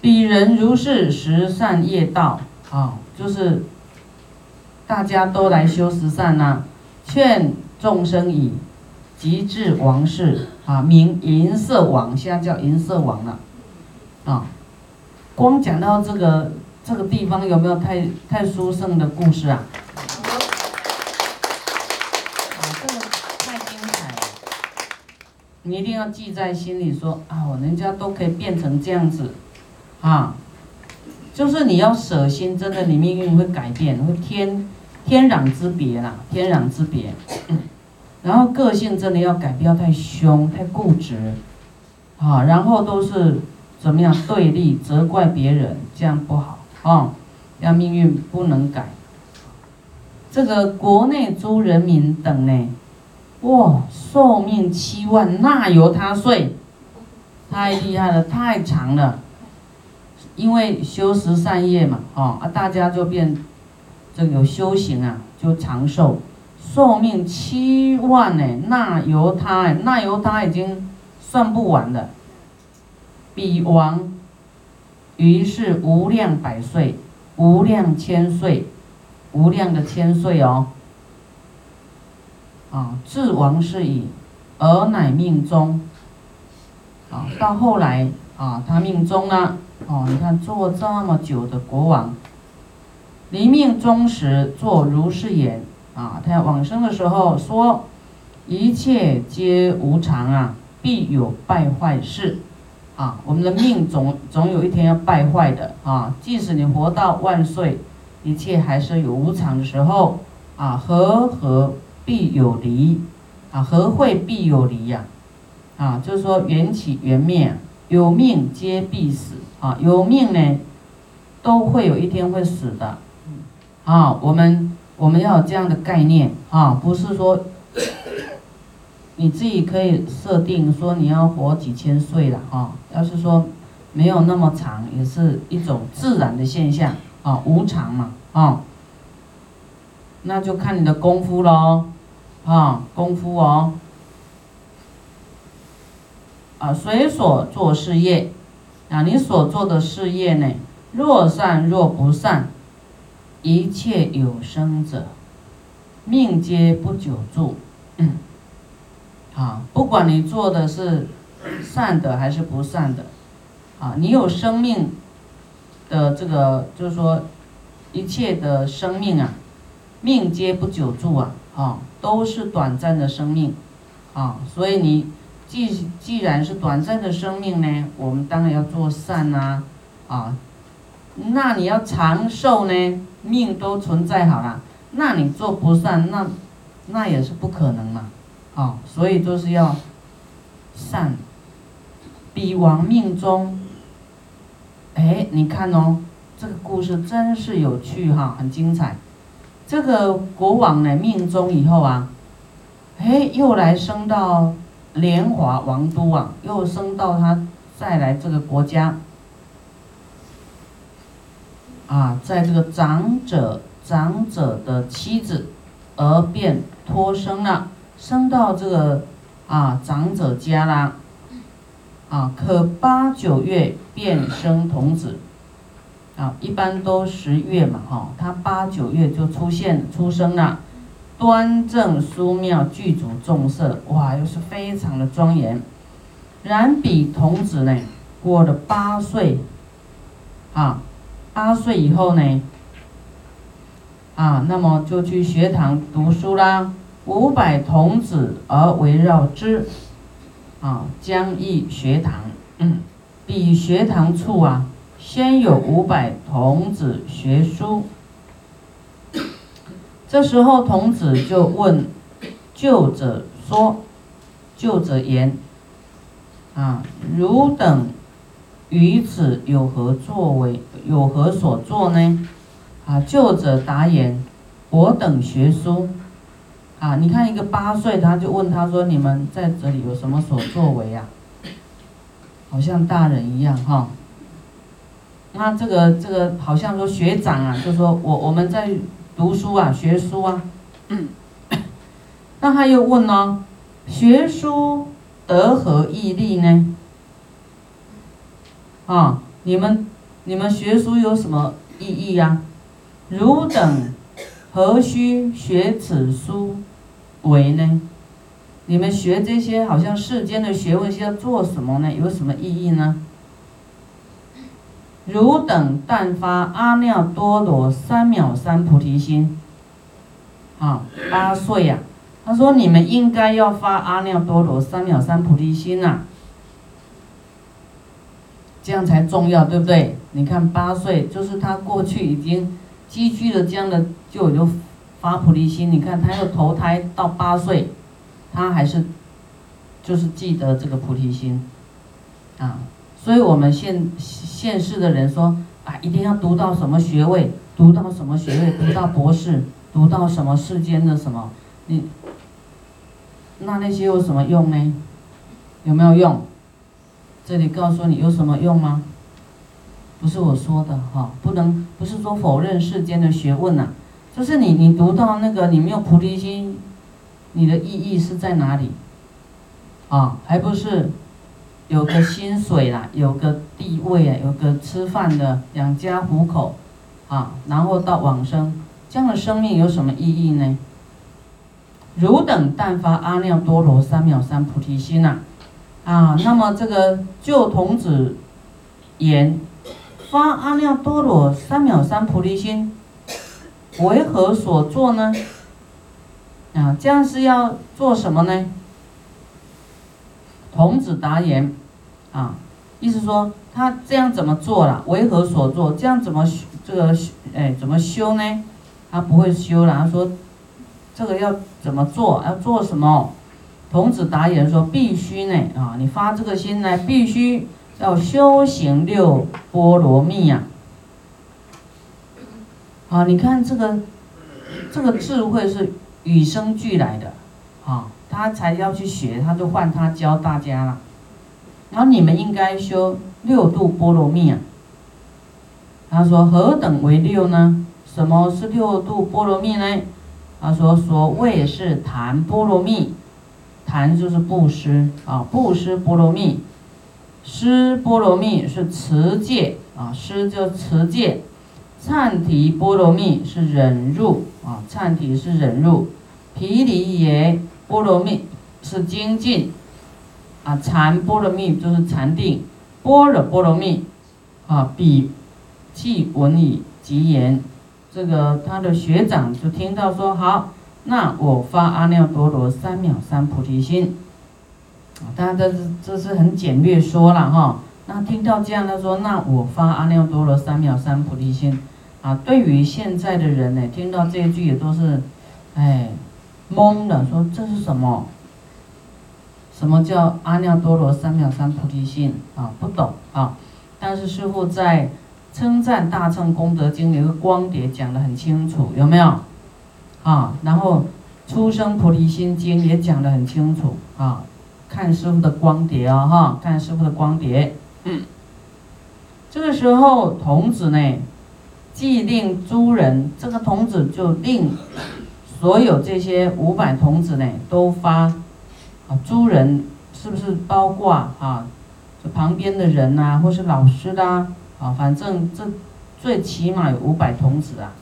彼人如是十善业道啊，就是大家都来修十善呐，劝众生以极致王事啊，名银色王，现在叫银色王了啊。光讲到这个这个地方，有没有太太殊胜的故事啊？啊，这个太精彩了，你一定要记在心里，说啊，人家都可以变成这样子。啊，就是你要舍心，真的，你命运会改变，会天天壤之别啦，天壤之别。然后个性真的要改，不要太凶、太固执，啊，然后都是怎么样对立、责怪别人，这样不好啊，要命运不能改。这个国内诸人民等呢，哇，寿命七万，那由他睡，太厉害了，太长了。因为修十善业嘛，哦啊，大家就变，这个有修行啊，就长寿，寿命七万呢，那由他，那由他已经算不完了。比王，于是无量百岁，无量千岁，无量的千岁哦。啊，至王是以，而乃命中。啊，到后来啊，他命中呢。哦，你看做这么久的国王，临命终时做如是言啊，他要往生的时候说，一切皆无常啊，必有败坏事。啊。我们的命总总有一天要败坏的。啊，即使你活到万岁，一切还是有无常的时候。啊。和合必有离。啊，和会必有离呀。啊，就是说缘起缘灭，有命皆必死。啊，有命呢，都会有一天会死的。啊，我们我们要有这样的概念啊，不是说你自己可以设定说你要活几千岁了啊。要是说没有那么长，也是一种自然的现象啊，无常嘛啊。那就看你的功夫喽，啊，功夫哦，啊，随所做事业。啊，你所做的事业呢？若善若不善，一切有生者，命皆不久住。啊，不管你做的是善的还是不善的，啊，你有生命的这个，就是说，一切的生命啊，命皆不久住啊，啊，都是短暂的生命，啊，所以你。既既然是短暂的生命呢，我们当然要做善呐，啊，那你要长寿呢，命都存在好了，那你做不善，那那也是不可能嘛，啊，所以就是要善。比王命中，哎，你看哦，这个故事真是有趣哈，很精彩。这个国王呢命中以后啊，哎，又来升到。莲华王都啊，又升到他再来这个国家，啊，在这个长者长者的妻子，而变托生了，升到这个啊长者家啦，啊，可八九月变生童子，啊，一般都十月嘛，哈，他八九月就出现出生了。端正殊妙，具足众色，哇，又是非常的庄严。然彼童子呢，过了八岁，啊，八岁以后呢，啊，那么就去学堂读书啦。五百童子而围绕之，啊，将诣学堂。嗯，比学堂处啊，先有五百童子学书。这时候，童子就问旧者说：“旧者言，啊，汝等于此有何作为？有何所作呢？”啊，旧者答言：“我等学书。”啊，你看一个八岁，他就问他说：“你们在这里有什么所作为呀？”好像大人一样哈。那这个这个好像说学长啊，就说我我们在。读书啊，学书啊，那他又问呢，学书得何益利呢？啊，你们你们学书有什么意义呀？汝等何须学此书为呢？你们学这些好像世间的学问是要做什么呢？有什么意义呢？汝等但发阿耨多罗三藐三菩提心，啊，八岁呀，他说你们应该要发阿耨多罗三藐三菩提心呐，这样才重要，对不对？你看八岁，就是他过去已经积聚了这样的，就有发菩提心。你看他又投胎到八岁，他还是就是记得这个菩提心，啊。所以我们现现世的人说啊，一定要读到什么学位，读到什么学位，读到博士，读到什么世间的什么，你那那些有什么用呢？有没有用？这里告诉你有什么用吗？不是我说的哈，不能不是说否认世间的学问呐，就是你你读到那个你没有菩提心，你的意义是在哪里？啊，还不是？有个薪水啦，有个地位啊，有个吃饭的养家糊口，啊，然后到往生，这样的生命有什么意义呢？汝等但发阿耨多罗三藐三菩提心呐，啊，那么这个旧童子言发阿耨多罗三藐三菩提心，为何所做呢？啊，这样是要做什么呢？童子答言。啊，意思说他这样怎么做了？为何所做？这样怎么这个哎怎么修呢？他不会修了。他说这个要怎么做？要做什么？童子答言说：必须呢啊！你发这个心呢，必须要修行六波罗蜜呀！啊，你看这个这个智慧是与生俱来的啊，他才要去学，他就换他教大家了。然后你们应该修六度波罗蜜啊。他说何等为六呢？什么是六度波罗蜜呢？他说所谓是谈波罗蜜，谈就是布施啊，布施波罗蜜，施波罗蜜是持戒啊，施就持戒，忏提波罗蜜是忍辱啊，忏提是忍辱，毗梨耶波罗蜜是精进。啊，禅波罗蜜就是禅定，般若波罗蜜，啊，比记闻以及言，这个他的学长就听到说好，那我发阿耨多罗三藐三菩提心，啊，当然这是这是很简略说了哈，那听到这样他说，那我发阿耨多罗三藐三菩提心，啊，对于现在的人呢，听到这一句也都是，哎，懵的，说这是什么？什么叫阿耨多罗三藐三菩提心啊？不懂啊！但是师傅在称赞大乘功德经有个光碟讲得很清楚，有没有？啊，然后出生菩提心经也讲得很清楚啊！看师傅的光碟啊，哈，看师傅的光碟。嗯。这个时候童子呢，既令诸人，这个童子就令所有这些五百童子呢，都发。啊，诸人是不是包括啊？这旁边的人呐，或是老师啦，啊，反正这最起码有五百童子啊，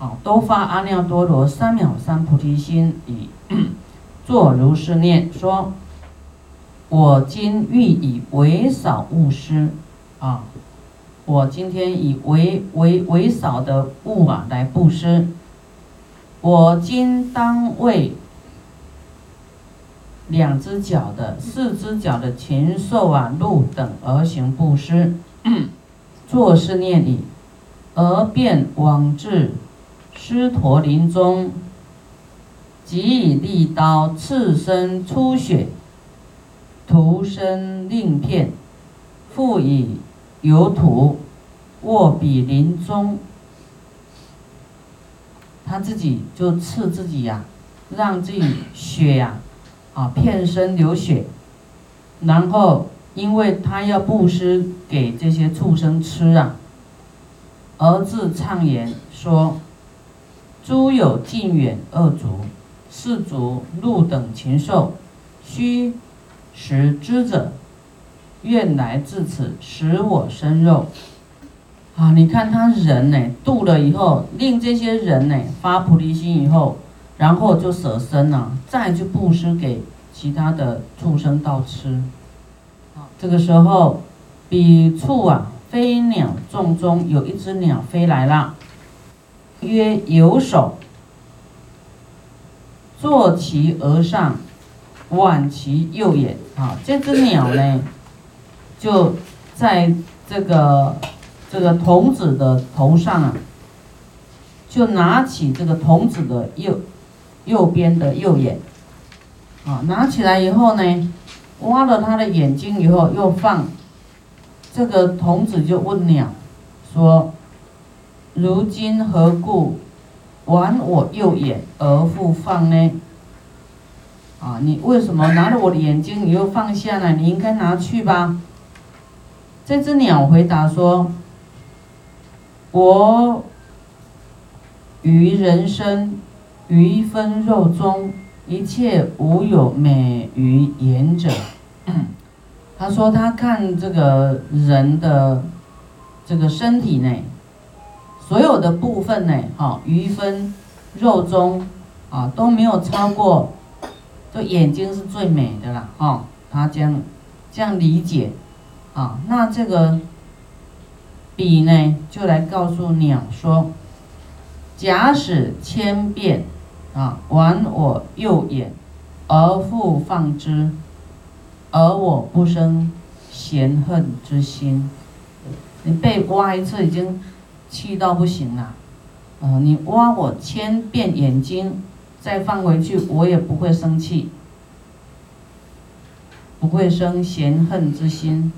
啊，都发阿耨多罗三藐三菩提心，以 作如是念说：我今欲以为少物施，啊，我今天以为为为少的物啊来布施，我今当为。两只脚的、四只脚的禽兽啊、鹿等而行布施，作是念已，而便往至狮驼林中，即以利刀刺身出血，涂身令片，复以油土卧彼林中，他自己就刺自己呀，让自己血呀。啊，片身流血，然后因为他要布施给这些畜生吃啊，儿子畅言说：“诸有近远恶足、四足、鹿等禽兽，须食之者，愿来至此，食我生肉。啊，你看他人呢，度了以后，令这些人呢发菩提心以后，然后就舍身了，再去布施给其他的畜生道吃。这个时候，彼处啊，飞鸟众中有一只鸟飞来了，曰有手，坐其额上，挽其右眼。啊，这只鸟呢，就在这个。这个童子的头上啊，就拿起这个童子的右右边的右眼，啊，拿起来以后呢，挖了他的眼睛以后，又放。这个童子就问鸟说：“如今何故玩我右眼而复放呢？啊，你为什么拿了我的眼睛，你又放下呢？你应该拿去吧。”这只鸟回答说。我于人生于分肉中，一切无有美于言者。他说他看这个人的这个身体内，所有的部分呢，哈，于分肉中啊都没有超过，就眼睛是最美的啦，哈。他这样这样理解啊，那这个。比呢，就来告诉鸟说：“假使千遍啊，玩我右眼，而复放之，而我不生嫌恨之心。你被挖一次已经气到不行了，啊，你挖我千遍眼睛，再放回去，我也不会生气，不会生嫌恨之心。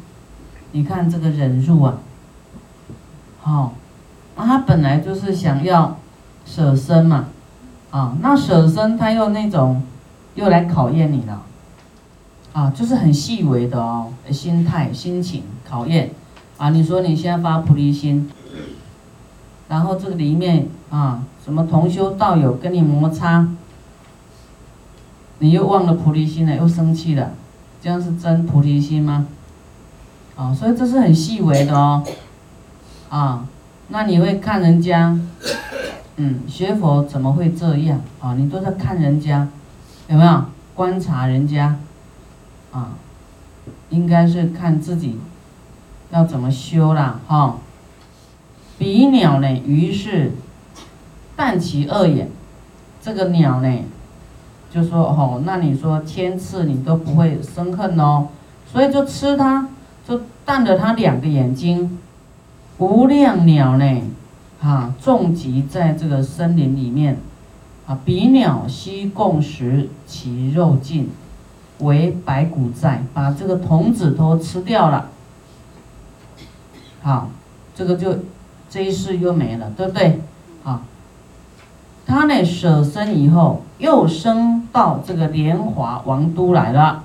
你看这个忍辱啊。”哦，那他本来就是想要舍身嘛，啊，那舍身他又那种又来考验你了，啊，就是很细微的哦，心态、心情考验，啊，你说你现在发菩提心，然后这个里面啊，什么同修道友跟你摩擦，你又忘了菩提心了，又生气了，这样是真菩提心吗？啊，所以这是很细微的哦。啊，那你会看人家，嗯，学佛怎么会这样啊？你都在看人家，有没有观察人家？啊，应该是看自己要怎么修啦，哈。比鸟呢，于是淡其二眼，这个鸟呢，就说哦，那你说千次你都不会生恨哦，所以就吃它，就淡了它两个眼睛。无量鸟呢，啊，种集在这个森林里面，啊，比鸟悉共食其肉尽，为白骨在，把这个童子都吃掉了。好，这个就这一世又没了，对不对？啊，他呢舍身以后，又升到这个莲华王都来了，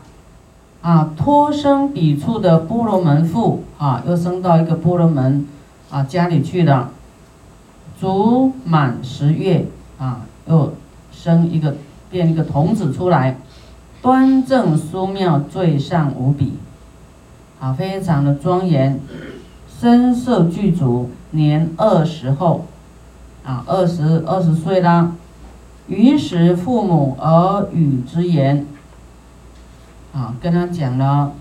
啊，托生彼处的波罗门父，啊，又升到一个波罗门。啊，家里去的，足满十月啊，又生一个变一个童子出来，端正殊妙，最上无比，啊，非常的庄严，身色具足，年二十后，啊，二十二十岁啦，于时父母而语之言，啊，跟他讲了，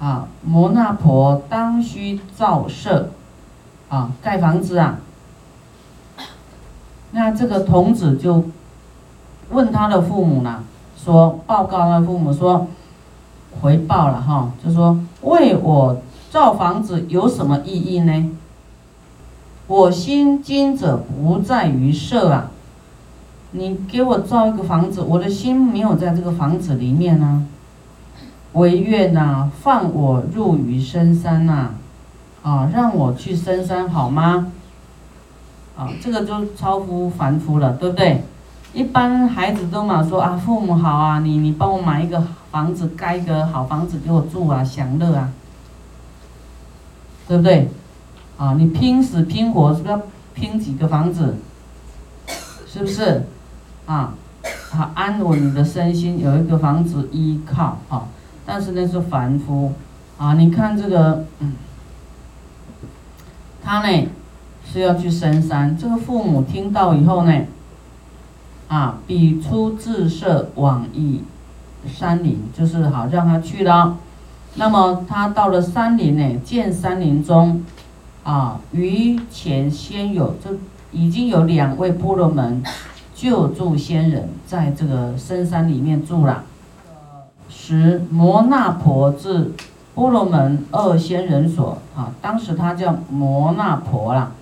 啊，摩那婆当须造舍。啊，盖房子啊！那这个童子就问他的父母呢，说报告他父母说，回报了哈，就说为我造房子有什么意义呢？我心经者不在于色啊，你给我造一个房子，我的心没有在这个房子里面呢。唯愿呐，放我入于深山呐。啊，啊让我去深山好吗？啊，这个就超乎凡夫了，对不对？一般孩子都嘛说啊，父母好啊，你你帮我买一个房子，盖一个好房子给我住啊，享乐啊，对不对？啊，你拼死拼活是不是要拼几个房子？是不是？啊，好安稳你的身心，有一个房子依靠啊。但是那是凡夫。啊，你看这个，嗯，他呢是要去深山，这个父母听到以后呢，啊，彼出自设往诣山林，就是好让他去了。那么他到了山林呢，见山林中，啊，于前先有，这已经有两位婆罗门救助仙人，在这个深山里面住了。时摩那婆至波罗门二仙人所，啊，当时他叫摩那婆啦，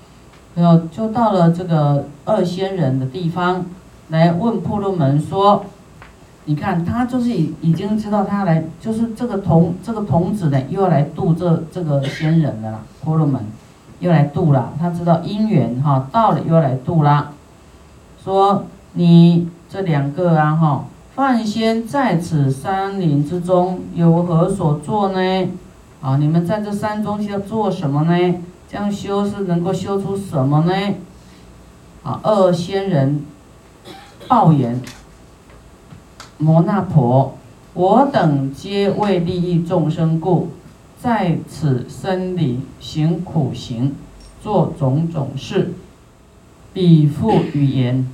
然后就到了这个二仙人的地方，来问婆罗门说。你看，他就是已已经知道他来，就是这个童这个童子呢，又要来度这这个仙人的啦，婆罗门又来度了。他知道因缘哈到了，又要来度啦。说你这两个啊哈，梵仙在此山林之中有何所作呢？啊，你们在这山中要做什么呢？这样修是能够修出什么呢？啊，二仙人报言。摩那婆，我等皆为利益众生故，在此生里行苦行，做种种事。彼复语言：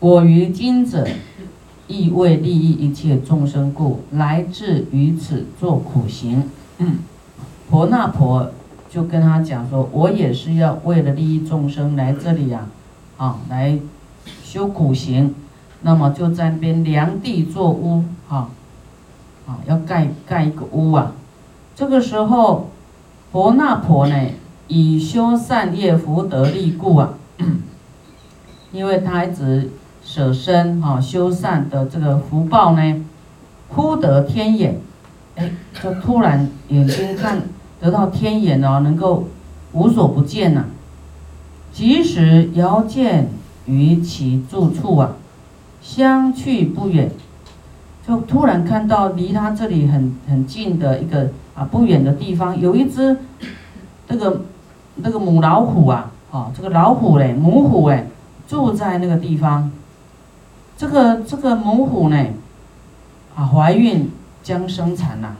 我于今者，亦为利益一切众生故，来至于此做苦行。婆那婆就跟他讲说：我也是要为了利益众生来这里呀，啊，来修苦行。那么就在那边量地做屋，哈，啊，要盖盖一个屋啊。这个时候，婆那婆呢，以修善业福德力故啊，因为他一直舍身哈修善的这个福报呢，忽得天眼，哎，就突然眼睛看得到天眼哦，能够无所不见呐。即使遥见于其住处啊。相去不远，就突然看到离他这里很很近的一个啊不远的地方，有一只那个那个母老虎啊，哦，这个老虎嘞，母虎哎，住在那个地方。这个这个母虎呢，啊，怀孕将生产呐。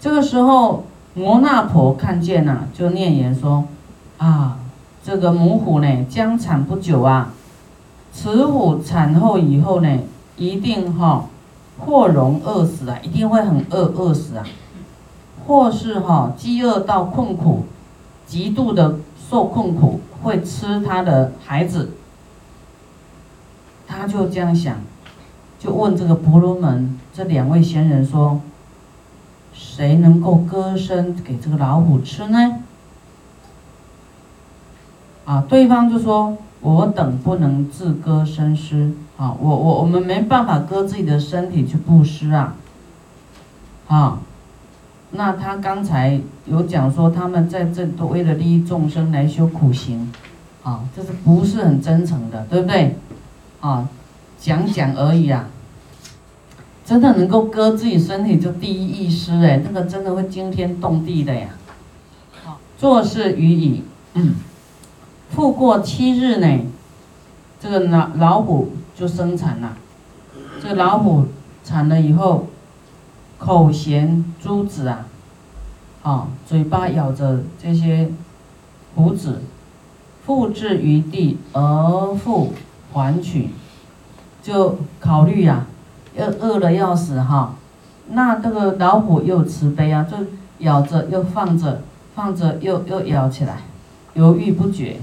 这个时候摩那婆看见呐，就念言说：啊，这个母虎呢，将产不久啊。雌虎产后以后呢，一定哈，或容饿死啊，一定会很饿饿死啊，或是哈饥饿到困苦，极度的受困苦，会吃他的孩子。他就这样想，就问这个婆罗门这两位仙人说：谁能够割身给这个老虎吃呢？啊，对方就说。我等不能自割身施啊！我我我们没办法割自己的身体去布施啊！啊，那他刚才有讲说他们在这都为了利益众生来修苦行，啊，这是不是很真诚的，对不对？啊，讲讲而已啊！真的能够割自己身体就第一义师哎，那个真的会惊天动地的呀！好，做事于以嗯。复过七日呢，这个老老虎就生产了。这个老虎产了以后，口衔珠子啊，啊，嘴巴咬着这些胡子，复置于地而复还取，就考虑呀，要饿了要死哈，那这个老虎又慈悲啊，就咬着又放着，放着又又咬起来，犹豫不决。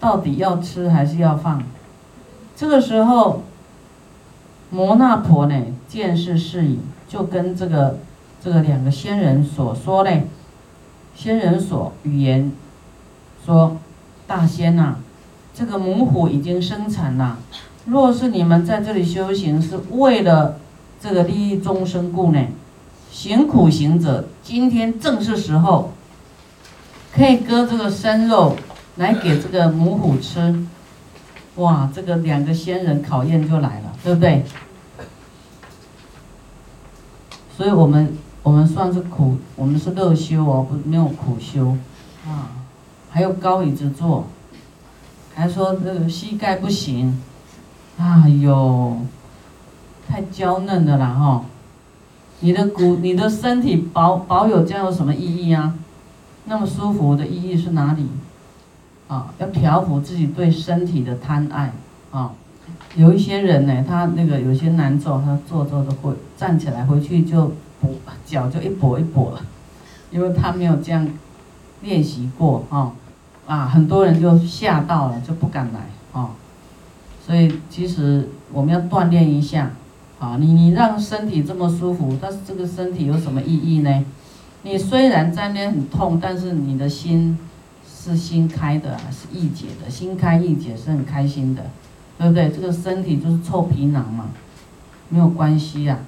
到底要吃还是要放？这个时候，摩那婆呢见势是已，就跟这个这个两个仙人所说嘞，仙人所语言说：大仙呐，这个母虎已经生产了。若是你们在这里修行是为了这个利益众生故呢，行苦行者，今天正是时候，可以割这个生肉。来给这个母虎吃，哇，这个两个仙人考验就来了，对不对？所以我们我们算是苦，我们是乐修哦，不没有苦修，啊，还有高椅子坐，还说这个膝盖不行，哎呦，太娇嫩的啦哈，你的骨、你的身体保保有这样有什么意义啊？那么舒服的意义是哪里？啊，要调服自己对身体的贪爱啊。有一些人呢，他那个有些难做，他做做的会站起来回去就跛脚就一跛一跛了，因为他没有这样练习过啊。啊，很多人就吓到了，就不敢来啊。所以其实我们要锻炼一下啊。你你让身体这么舒服，但是这个身体有什么意义呢？你虽然在那很痛，但是你的心是心开的，是意解的，心开意解是很开心的，对不对？这个身体就是臭皮囊嘛，没有关系呀。